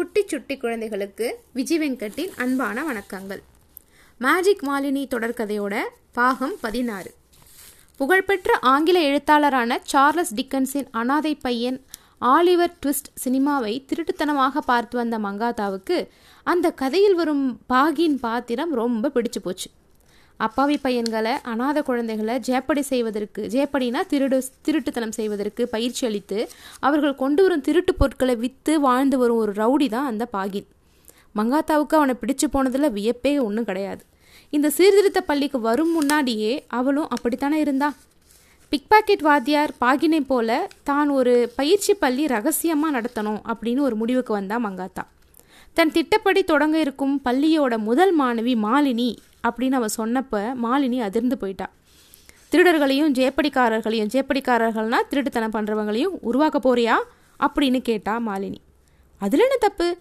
குட்டி சுட்டி குழந்தைகளுக்கு விஜய் வெங்கட்டின் அன்பான வணக்கங்கள். மேஜிக் மாலினி தொடர்கதையோட பாகம் பதினாறு. புகழ்பெற்ற ஆங்கில எழுத்தாளரான சார்லஸ் டிக்கன்ஸின் அனாதை பையன் ஆலிவர் ட்விஸ்ட் சினிமாவை திருட்டுத்தனமாக பார்த்து வந்த மங்காத்தாவுக்கு அந்த கதையில் வரும் பாகின் பாத்திரம் ரொம்ப பிடிச்சு போச்சு. அப்பாவி பையன்களை அனாத குழந்தைகளை ஜேப்படி செய்வதற்கு ஜேப்படினா திருடு திருட்டுத்தனம் செய்வதற்கு பயிற்சி அளித்து அவர்கள் கொண்டு வரும் திருட்டு பொருட்களை விற்று வாழ்ந்து வரும் ஒரு ரவுடி தான் அந்த பாகின் மங்காத்தாவுக்கு அவனை பிடிச்சு போனதில் வியப்பே ஒன்றும் கிடையாது. இந்த சீர்திருத்த பள்ளிக்கு வரும் முன்னாடியே அவளும் அப்படித்தானே இருந்தா? பிக் பாக்கெட் வாத்தியார் பாகினை போல தான் ஒரு பயிற்சி பள்ளி ரகசியமாக நடத்தணும் அப்படின்னு ஒரு முடிவுக்கு வந்தா மங்காத்தா. தன் திட்டப்படி தொடங்க இருக்கும் பள்ளியோட முதல் மாணவி மாலினி அப்படின்னு அவன் சொன்னப்போ மாலினி அதிர்ந்து போயிட்டா. திருடர்களையும் ஜேப்படிக்காரர்களையும் ஜேப்படிக்காரர்கள்னா திருட்டுத்தனம் பண்ணுறவங்களையும் உருவாக்க போறியா? அப்படின்னு கேட்டா மாலினி. அதில் என்ன தப்பு?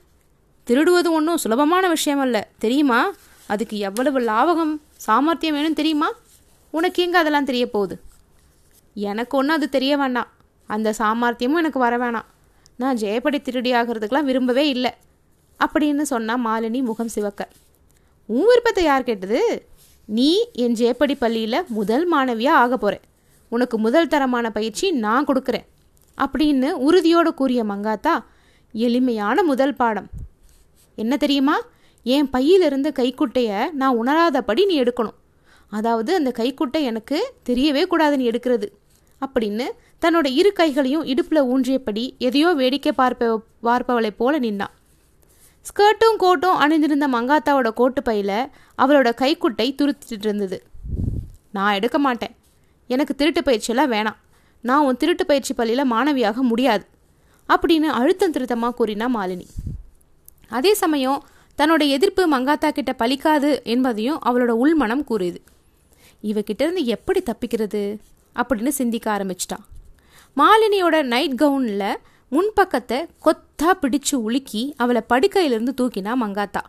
திருடுவது ஒன்றும் சுலபமான விஷயம் அல்ல. தெரியுமா? அதுக்கு எவ்வளவு லாபகம் சாமர்த்தியம் வேணும் தெரியுமா? உனக்கு எங்கே அதெல்லாம் தெரிய போகுது? எனக்கு ஒன்றும் அது தெரிய வேண்டாம் அந்த சாமர்த்தியமும் எனக்கு வர வேணாம். நான் ஜெயப்படி திருடி ஆகிறதுக்கெலாம் விரும்பவே இல்லை. அப்படின்னு சொன்னால் மாலினி முகம் சிவக்க. உன் விருப்பத்தை யார் கேட்டது? நீ என் ஜேப்படி பள்ளியில் முதல் மாணவியாக ஆக போகிற உனக்கு முதல் தரமான பயிற்சி நான் கொடுக்குறேன். அப்படின்னு உறுதியோடு கூறிய மங்காத்தா எளிமையான முதல் பாடம். என்ன தெரியுமா? என் பையிலிருந்து கைக்குட்டையை நான் உணராதபடி நீ எடுக்கணும். அதாவது அந்த கைக்குட்டை எனக்கு தெரியவே கூடாது நீ எடுக்கிறது. அப்படின்னு தன்னோட இரு கைகளையும் இடுப்பில் ஊன்றியபடி எதையோ வேடிக்கை பார்ப்ப பார்ப்பவளைப் போல நின்னான். ஸ்கர்ட்டும் கோட்டும் அணிந்திருந்த மங்காத்தாவோட கோட்டு பையில் அவளோட கைக்குட்டை துருத்திட்டு இருந்தது நான் எடுக்க மாட்டேன். எனக்கு திருட்டு பயிற்சியெல்லாம் வேணாம். நான் உன் திருட்டு பயிற்சி பள்ளியில் மாணவியாக முடியாது. அப்படின்னு அழுத்தம் திருத்தமாக கூறினா மாலினி. அதே சமயம் தன்னோட எதிர்ப்பு மங்காத்தா கிட்ட பலிக்காது என்பதையும் அவளோட உள்மனம் கூறியது. இவகிட்ட இருந்து எப்படி தப்பிக்கிறது? அப்படின்னு சிந்திக்க ஆரம்பிச்சிட்டான் மாலினியோட நைட் கவுனில் முன்பக்கத்தை கொத்தா பிடிச்சு உலுக்கி அவளை படுக்கையிலிருந்து தூக்கினா மங்காத்தா.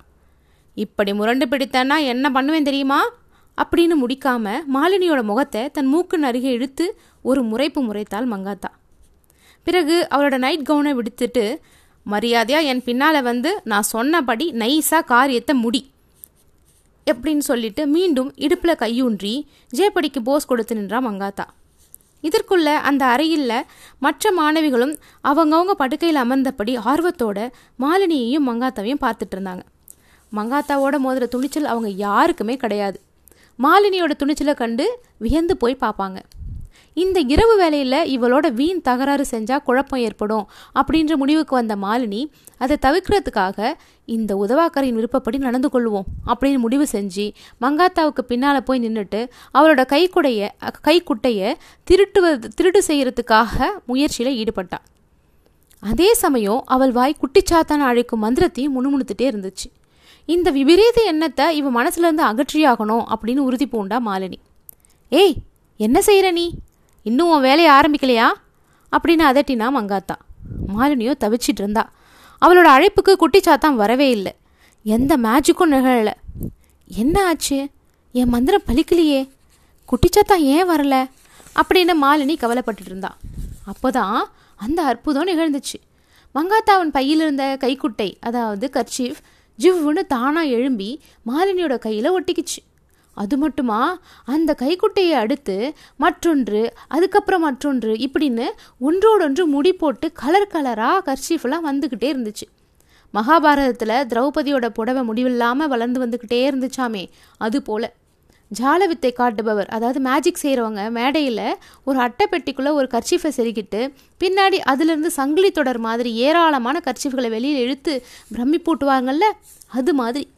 இப்படி முரண்டு பிடித்தனா என்ன பண்ணுவேன் தெரியுமா? அப்படின்னு முடிக்காம மாலினியோட முகத்தை தன் மூக்கு அருகே இழுத்து ஒரு முறைப்பு முறைத்தாள் மங்காத்தா. பிறகு அவளோட நைட் கவுனை விடுத்துட்டு மரியாதையா என் பின்னால வந்து நான் சொன்னபடி நைஸா காரியத்தை முடி எப்படின்னு சொல்லிட்டு மீண்டும் இடுப்புல கையூன்றி ஜேபடிக்கு போஸ் கொடுத்து நின்றா மங்காத்தா. இதற்குள்ள அந்த அறையில் மற்ற மாணவிகளும் அவங்கவுங்க படுக்கையில் அமர்ந்தபடி ஆர்வத்தோட மாலினியையும் மங்காத்தாவையும் பார்த்துட்டு இருந்தாங்க. மங்காத்தாவோட மோதிர துணிச்சல் அவங்க யாருக்குமே கிடையாது. மாலினியோட துணிச்சலை கண்டு வியந்து போய் பார்ப்பாங்க. இந்த இரவு வேலையில் இவளோட வீண் தகராறு செஞ்சால் குழப்பம் ஏற்படும் அப்படின்ற முடிவுக்கு வந்த மாலினி அதை தவிர்க்கிறதுக்காக இந்த உதவாக்கரின் விருப்பப்படி நடந்து கொள்வோம் அப்படின்னு முடிவு செஞ்சு மங்காத்தாவுக்கு பின்னால் போய் நின்றுட்டு அவளோட கைக்குடைய கைக்குட்டையை திருட்டுவது திருட்டு செய்கிறதுக்காக முயற்சியில் ஈடுபட்டாள் அதே சமயம் அவள் வாய் குட்டிச்சாத்தான அழைக்கும் மந்திரத்தையும் முணுமுணுத்துட்டே இருந்துச்சு. இந்த விபரீத எண்ணத்தை இவ மனசுலேருந்து அகற்றியாகணும் அப்படின்னு உறுதி பூண்டா மாலினி. ஏய் என்ன செய்கிற நீ? இன்னும் உன் வேலையை ஆரம்பிக்கலையா? அப்படின்னு அதட்டினா மங்காத்தா. மாலினியோ தவிச்சிட்டு இருந்தா. அவளோட அழைப்புக்கு குட்டிச்சாத்தான் வரவே இல்லை. எந்த மேஜிக்கும் நிகழலை. என்ன ஆச்சு? என் மந்திரம் பலிக்கலையே. குட்டிச்சாத்தா ஏன் வரல? அப்படின்னு மாலினி கவலைப்பட்டுட்டு இருந்தா. அப்போதான் அந்த அற்புதம் நிகழ்ந்துச்சு. மங்காத்தாவின் பையில் இருந்த கைக்குட்டை அதாவது கர்ச்சீஃப் ஜிவ்வுன்னு தானாக எழும்பி மாலினியோட கையில் ஒட்டிக்கிச்சு. அது மட்டுமா? அந்த கைக்குட்டையை அடுத்து மற்றொன்று அதுக்கப்புறம் மற்றொன்று இப்படின்னு ஒன்றோடொன்று முடி போட்டு கலர் கலராக கர்ஷீஃபெல்லாம் வந்துக்கிட்டே இருந்துச்சு. மகாபாரதத்தில் திரௌபதியோட புடவை முடிவில்லாமல் வளர்ந்து வந்துக்கிட்டே இருந்துச்சாமே அது போல. ஜால வித்தை காட்டுபவர் அதாவது மேஜிக் செய்கிறவங்க மேடையில் ஒரு அட்டைப்பெட்டிக்குள்ளே ஒரு கர்ச்சீஃபை செருகிட்டு பின்னாடி அதிலிருந்து சங்கிலி தொடர் மாதிரி ஏராளமான கர்ச்சீஃப்களை வெளியில் இழுத்து பிரமிப்பூட்டுவாங்கல்ல அது மாதிரி.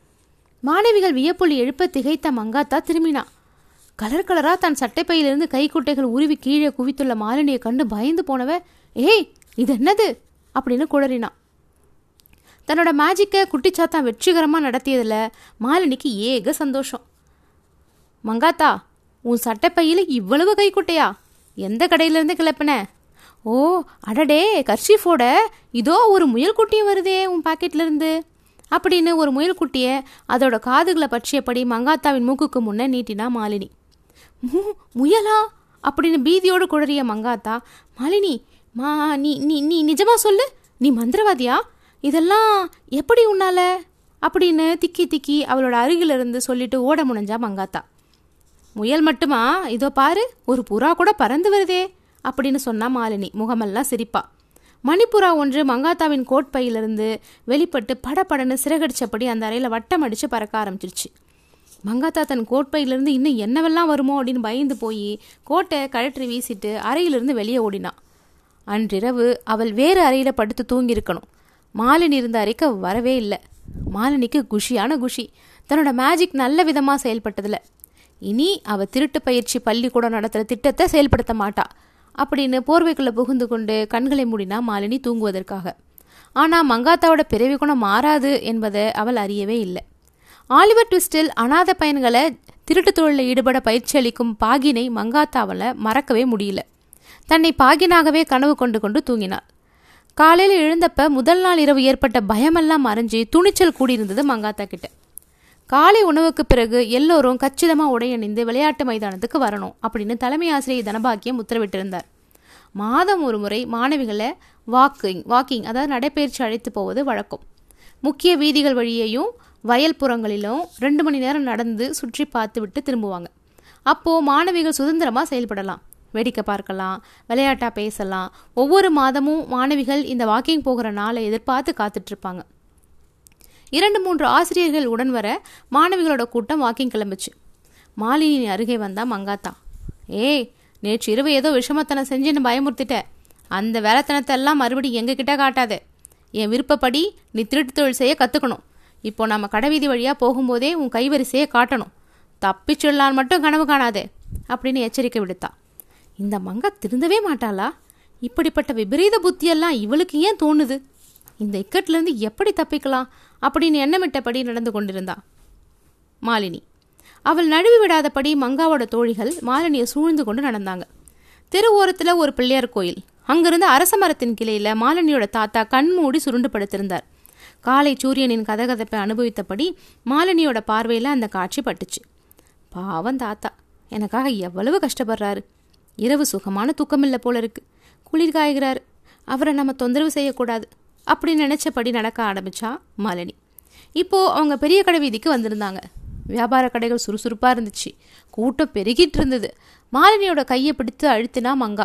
மாணவிகள் வியப்புள்ளி எழுப்ப திகைத்த மங்காத்தா திரும்பினா கலர் கலரா தன் சட்டைப்பையிலிருந்து கைக்குட்டைகள் உருவி கீழே குவித்துள்ள மாலினியை கண்டு பயந்து போனவ ஏய் இது என்னது அப்படின்னு குளறினான். தன்னோட மேஜிக்கை குட்டிச்சாத்தான் வெற்றிகரமாக நடத்தியதில் மாலினிக்கு ஏக சந்தோஷம். மங்காத்தா உன் சட்டைப்பையில் இவ்வளவு கைக்குட்டையா? எந்த கடையிலேருந்து கிளப்பின? ஓ அடடே கர்ஷீஃபோட இதோ ஒரு முயல் குட்டியும் வருதே உன் பாக்கெட்லேருந்து. அப்படின்னு ஒரு முயல்குட்டியை அதோட காதுகளை பற்றியபடி மங்காத்தாவின் மூக்குக்கு முன்னே நீட்டினா மாலினி. மு முயலா? அப்படின்னு பீதியோடு குழறிய மங்காத்தா மாலினி மா நீ நீ நீ நிஜமா சொல்லு நீ மந்திரவாதியா? இதெல்லாம் எப்படி உன்னால? அப்படின்னு திக்கி திக்கி அவளோட அருகிலிருந்து சொல்லிட்டு ஓட முனைஞ்சா மங்காத்தா. முயல் மட்டுமா? இதோ பாரு ஒரு புறா கூட பறந்து வருதே அப்படின்னு சொன்னா மாலினி முகமெல்லாம் சிரிப்பா. மணிப்புறா ஒன்று மங்காத்தாவின் கோட்பையிலிருந்து வெளிப்பட்டு படப்படன்னு சிறகடிச்சபடி அந்த அறையில் வட்டம் அடித்து பறக்க ஆரம்பிச்சிருச்சு. மங்காத்தா தன் கோட்பையிலிருந்து இன்னும் என்னவெல்லாம் வருமோ அப்படின்னு பயந்து போய் கோட்டை கழற்றி வீசிட்டு அறையிலிருந்து வெளியே ஓடினான் அன்றிரவு அவள் வேறு அறையில் படுத்து தூங்கியிருக்கணும். மாலினி இருந்த அறைக்கு வரவே இல்லை. மாலினிக்கு குஷியான குஷி. தன்னோட மேஜிக் நல்ல விதமாக செயல்பட்டதில்ல இனி அவள் திருட்டு பயிற்சி பள்ளிக்கூடம் நடத்துகிற திட்டத்தை செயல்படுத்த மாட்டாள் அப்படின்னு போர்வைக்குள்ளே புகுந்து கொண்டு கண்களை மூடினா மாலினி தூங்குவதற்காக. ஆனால் மங்காத்தாவோட பிறவி குணம் மாறாது என்பதை அவள் அறியவே இல்லை. ஆலிவர் ட்விஸ்டில் அனாத பையன்களை திருட்டு தொழிலில் ஈடுபட பயிற்சி அளிக்கும் பாகினை மங்காத்தாவால் மறக்கவே முடியல. தன்னை பாகினாகவே கனவு கொண்டு கொண்டு தூங்கினாள். காலையில் எழுந்தப்ப முதல் நாள் இரவு ஏற்பட்ட பயமெல்லாம் மறைஞ்சு துணிச்சல் கூடியிருந்தது மங்காத்தா கிட்ட. காலை உணவுக்கு பிறகு எல்லோரும் கச்சிதமாக உடையணிந்து விளையாட்டு மைதானத்துக்கு வரணும் அப்படின்னு தலைமை ஆசிரியர் தனபாக்கியம் உத்தரவிட்டிருந்தார். மாதம் ஒரு முறை மாணவிகளை வாக்கிங் வாக்கிங் அதாவது நடைபயிற்சி அழைத்து போவது வழக்கம். முக்கிய வீதிகள் வழியையும் வயல் புறங்களிலும் ரெண்டு மணி நேரம் நடந்து சுற்றி பார்த்து விட்டு திரும்புவாங்க. அப்போது மாணவிகள் சுதந்திரமாக செயல்படலாம். வேடிக்கை பார்க்கலாம் விளையாட்டாக பேசலாம். ஒவ்வொரு மாதமும் மாணவிகள் இந்த வாக்கிங் போகிற நாளை எதிர்பார்த்து காத்துட்ருப்பாங்க இரண்டு மூன்று ஆசிரியர்கள் உடன் வர மாணவிகளோட கூட்டம் வாக்கிங் கிளம்புச்சு. மாலினி அருகே வந்தா மங்காத்தா. ஏய் நேற்று இரவு ஏதோ விஷமத்தனை செஞ்சுன்னு பயமுறுத்திட்ட. அந்த வேலைத்தனத்தை எல்லாம் மறுபடியும் எங்ககிட்ட காட்டாதே. என் விருப்பப்படி நீ திருட்டு தொழில் செய்ய கற்றுக்கணும் இப்போ நம்ம கடைவீதி வழியாக போகும்போதே உன் கைவரிசையை காட்டணும். தப்பிச்சிடலான்னு மட்டும் கனவு காணாதே அப்படின்னு எச்சரிக்கை விடுத்தா. இந்த மங்கா திருந்தவே மாட்டாளா? இப்படிப்பட்ட விபரீத புத்தியெல்லாம் இவளுக்கு ஏன் தோணுது? இந்த இக்கட்டிலேருந்து எப்படி தப்பிக்கலாம் அப்படின்னு எண்ணமிட்டபடி நடந்து கொண்டிருந்தா. மாலினி. அவள் நழுவி விடாதபடி மங்காவோட தோழிகள் மாலினியை சூழ்ந்து கொண்டு நடந்தாங்க. தெரு ஓரத்தில் ஒரு பிள்ளையார் கோயில். அங்கிருந்து அரச மரத்தின் கிளையில மாலினியோட தாத்தா கண்மூடி சுருண்டு படுத்திருந்தார். காலை சூரியனின் கதகதப்பை அனுபவித்தபடி மாலினியோட பார்வையில் அந்த காட்சி பட்டுச்சு. பாவம் தாத்தா எனக்காக எவ்வளவு கஷ்டப்படுறாரு. இரவு சுகமான தூக்கமில்லை போல இருக்கு. குளிர் காய்கிறாரு. அவரை நம்ம தொந்தரவு செய்யக்கூடாது. அப்படி நினச்சபடி நடக்க ஆரம்பித்தா மாலினி. இப்போது அவங்க பெரிய கடை வீதிக்கு வந்திருந்தாங்க. வியாபார கடைகள் சுறுசுறுப்பாக இருந்துச்சு. கூட்டம் பெருகிட்டு இருந்தது. மாலினியோட கையை பிடித்து அழுத்தினா மங்கா.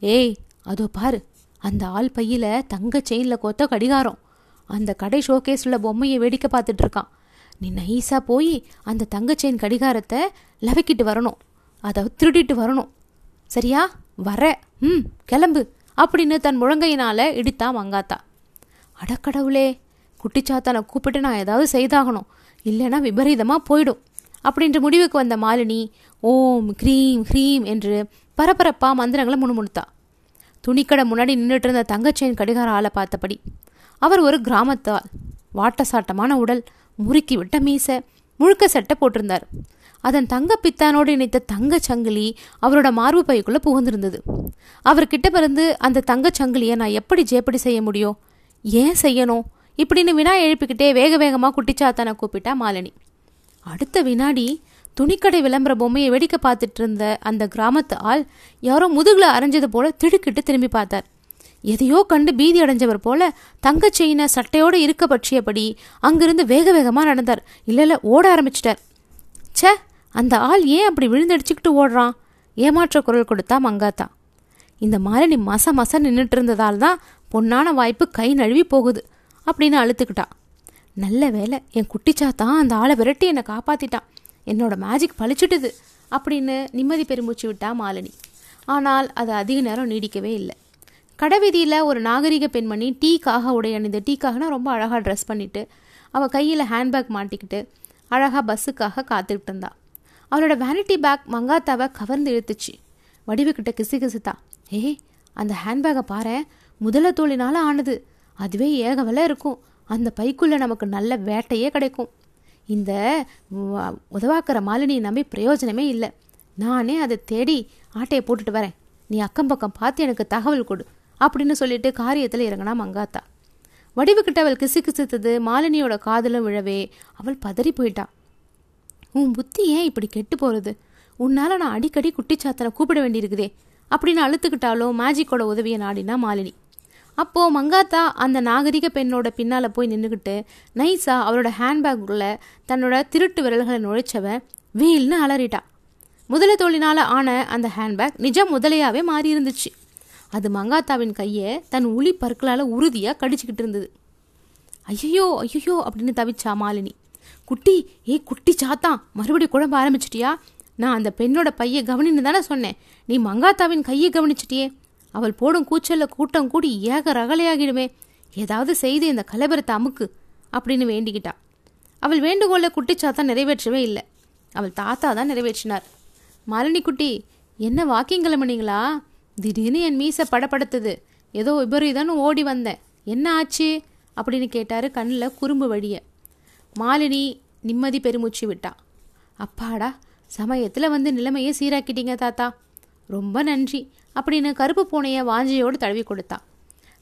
ஏய் அதோ பாரு. அந்த ஆள் பையில் தங்க செயினில் கோத்த கடிகாரம். அந்த கடை ஷோகேஸில் பொம்மையை வேடிக்கை பார்த்துட்டு இருக்கான். நீ நைஸாக போய் அந்த தங்க செயின் கடிகாரத்தை லவக்கிட்டு வரணும். அதை திருடிட்டு வரணும். சரியா? வர ம் கிளம்பு. அப்படின்னு தன் முழங்கையினால் இடித்தான் மங்காத்தா. அடக்கடவுளே குட்டிச்சாத்தானை கூப்பிட்டு நான் ஏதாவது செய்தாகணும். இல்லைன்னா விபரீதமாக போயிடும். அப்படின்ற முடிவுக்கு வந்த மாலினி ஓம் க்ரீம் ஹ்ரீம் என்று பரபரப்பா மந்திரங்களை முணுமுணுத்தா. துணிக்கடை முன்னாடி நின்றுட்டு இருந்த தங்கச்சேன் கடிகார ஆளை பார்த்தபடி அவர் ஒரு கிராமத்தால் வாட்ட சாட்டமான உடல் முறுக்கி விட்ட மீசை முழுக்க சட்டை போட்டிருந்தார். அதன் தங்க பித்தானோடு இணைத்த தங்கச் சங்கிலி அவரோட மார்பு பைக்குள்ளே புகுந்திருந்தது. அவர்கிட்ட பிறந்து அந்த தங்கச் சங்கிலியை நான் எப்படி ஜேப்படி செய்ய முடியும்? ஏன் செய்யணும்? இப்படின்னு வினா எழுப்பிக்கிட்டே வேக வேகமாக குட்டிச்சாத்தானை கூப்பிட்டா மாலினி. அடுத்த வினாடி துணிக்கடை விளம்பர பொம்மையை வேடிக்கை பார்த்துட்டு இருந்த அந்த கிராமத்து ஆள் யாரோ முதுகில் அரைஞ்சது போல திடுக்கிட்டு திரும்பி பார்த்தார். எதையோ கண்டு பீதி அடைஞ்சவர் போல தங்கச்செயினை சட்டையோடு இருக்க பற்றியபடி அங்கிருந்து வேக வேகமாக நடந்தார். இல்லை இல்லை ஓட ஆரம்பிச்சிட்டார். சே அந்த ஆள் ஏன் அப்படி விழுந்தடிச்சுக்கிட்டு ஓடுறான்? ஏமாற்ற குரல் கொடுத்தா மங்காத்தா. இந்த மாலினி மச மச நின்றுட்டு இருந்ததால் தான் பொன்னான வாய்ப்பு கை நழுவி போகுது அப்படின்னு அழுத்துக்கிட்டா. நல்ல வேலை என் குட்டிச்சாத்தான் அந்த ஆளை விரட்டி என்னை காப்பாத்திட்டான். என்னோட மேஜிக் பழிச்சிட்டுது அப்படின்னு நிம்மதி பெருமூச்சு விட்டா மாலினி. ஆனால் அது அதிக நேரம் நீடிக்கவே இல்லை. கடைவீதியில் ஒரு நாகரிக பெண்மணி டீக்காக உடை அணிந்து டீக்காகனா ரொம்ப அழகாக ட்ரெஸ் பண்ணிட்டு அவள் கையில் ஹேண்ட்பேக் மாட்டிக்கிட்டு அழகாக பஸ்ஸுக்காக காத்துக்கிட்டு இருந்தா. அவளோட வேனிட்டி பேக் மங்காத்தாவை கவர்ந்து இழுத்துச்சு. வடிவுக்கிட்ட கிசு கிசுத்தா ஏய் அந்த ஹேண்ட்பேக்கை பாரு முதல தோளினால ஆனது. அதுவே ஏக விலை இருக்கும். அந்த பைக்குள்ளே நமக்கு நல்ல வேட்டையே கிடைக்கும். இந்த உதவாக்கிற மாலினியை நம்பி பிரயோஜனமே இல்லை. நானே அதை தேடி ஆட்டையை போட்டுட்டு வரேன். நீ அக்கம் பக்கம் பார்த்து எனக்கு தகவல் கொடு அப்படின்னு சொல்லிட்டு காரியத்தில் இறங்கினா மங்காத்தா. வடிவுக்கிட்ட அவள் கிசு கிசுத்தது மாலினியோட காதலும் விழவே அவள் பதறி போயிட்டா. உன் புத்தி ஏன் இப்படி கெட்டு போகிறது உன்னால் நான் அடிக்கடி குட்டிச்சாத்தனை கூப்பிட வேண்டியிருக்குதே அப்படின்னு அழுத்துக்கிட்டாலோ மேஜிக்கோட உதவியை நாடினா மாலினி. அப்போ மங்காத்தா அந்த நாகரிக பெண்ணோட பின்னால போய் நின்றுக்கிட்டு நைஸா அவரோட ஹேண்ட்பேக்குள்ள தன்னோட திருட்டு விரல்களை நுழைச்சவன் வீல்னு அலறிட்டா. முதலை தோழினால ஆன அந்த ஹேண்ட்பேக் நிஜம் முதலையாவே மாறி இருந்துச்சு அது மங்காத்தாவின் கையை தன் உளி பற்களால் உறுதியாக கடிச்சுக்கிட்டு இருந்தது. ஐயோ ஐயோ அப்படின்னு தவிச்சா மாலினி. குட்டி ஏ குட்டி சாத்தான் மறுபடியும் குழம்ப ஆரம்பிச்சிட்டியா? நான் அந்த பெண்ணோட பையை கவனின்னு தானே சொன்னேன். நீ மங்காத்தாவின் கையை கவனிச்சிட்டியே? அவள் போடும் கூச்சல்ல கூட்டம் கூடி ஏக ரகலையாகிடுமே. ஏதாவது செய்து இந்த கலவரத்தை அமுக்கு அப்படின்னு வேண்டிக்கிட்டா. அவள் வேண்டுகோளை குட்டிச்சாத்தா நிறைவேற்றவே இல்லை. அவள் தாத்தா தான் நிறைவேற்றினார். மாலினி குட்டி என்ன வாக்கிங் கிளம்புனீங்களா? திடீர்னு என் மீசை படப்படுத்துது. ஏதோ விபரீதம்னு ஓடி வந்தேன். என்ன ஆச்சு? அப்படின்னு கேட்டார் கண்ணில் குறும்பு வழிய. மாலினி நிம்மதி பெருமூச்சு விட்டா. அப்பாடா சமயத்தில் வந்து நிலைமையை சீராக்கிட்டீங்க தாத்தா. ரொம்ப நன்றி. அப்படின்னு கருப்பு பூனையை வாஞ்சியோடு தடவி கொடுத்தான்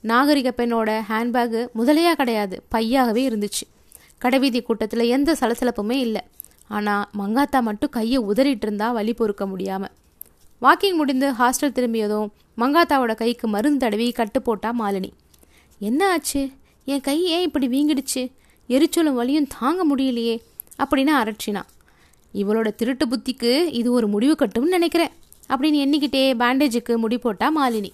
நாகரிக பெண்ணோட ஹேண்ட்பேக்கு முதலையாக கிடையாது பையாகவே இருந்துச்சு. கடைவீதி கூட்டத்தில் எந்த சலசலப்புமே இல்லை. ஆனால் மங்காத்தா மட்டும் கையை உதறிட்டு இருந்தா வலி பொறுக்க முடியாமல் வாக்கிங் முடிந்து ஹாஸ்டல் திரும்பியதும் மங்காத்தாவோட கைக்கு மருந்து தடவி கட்டு போட்டா மாலினி. என்ன ஆச்சு? என் கை ஏன் இப்படி வீங்கிடுச்சு? எரிச்சலும் வலியும் தாங்க முடியலையே அப்படின்னு அரட்சினா. இவளோட திருட்டு புத்திக்கு இது ஒரு முடிவு கட்டும்னு நினைக்கிறேன். அப்படின்னு எண்ணிக்கிட்டே பேண்டேஜுக்கு முடி போட்டா மாலினி.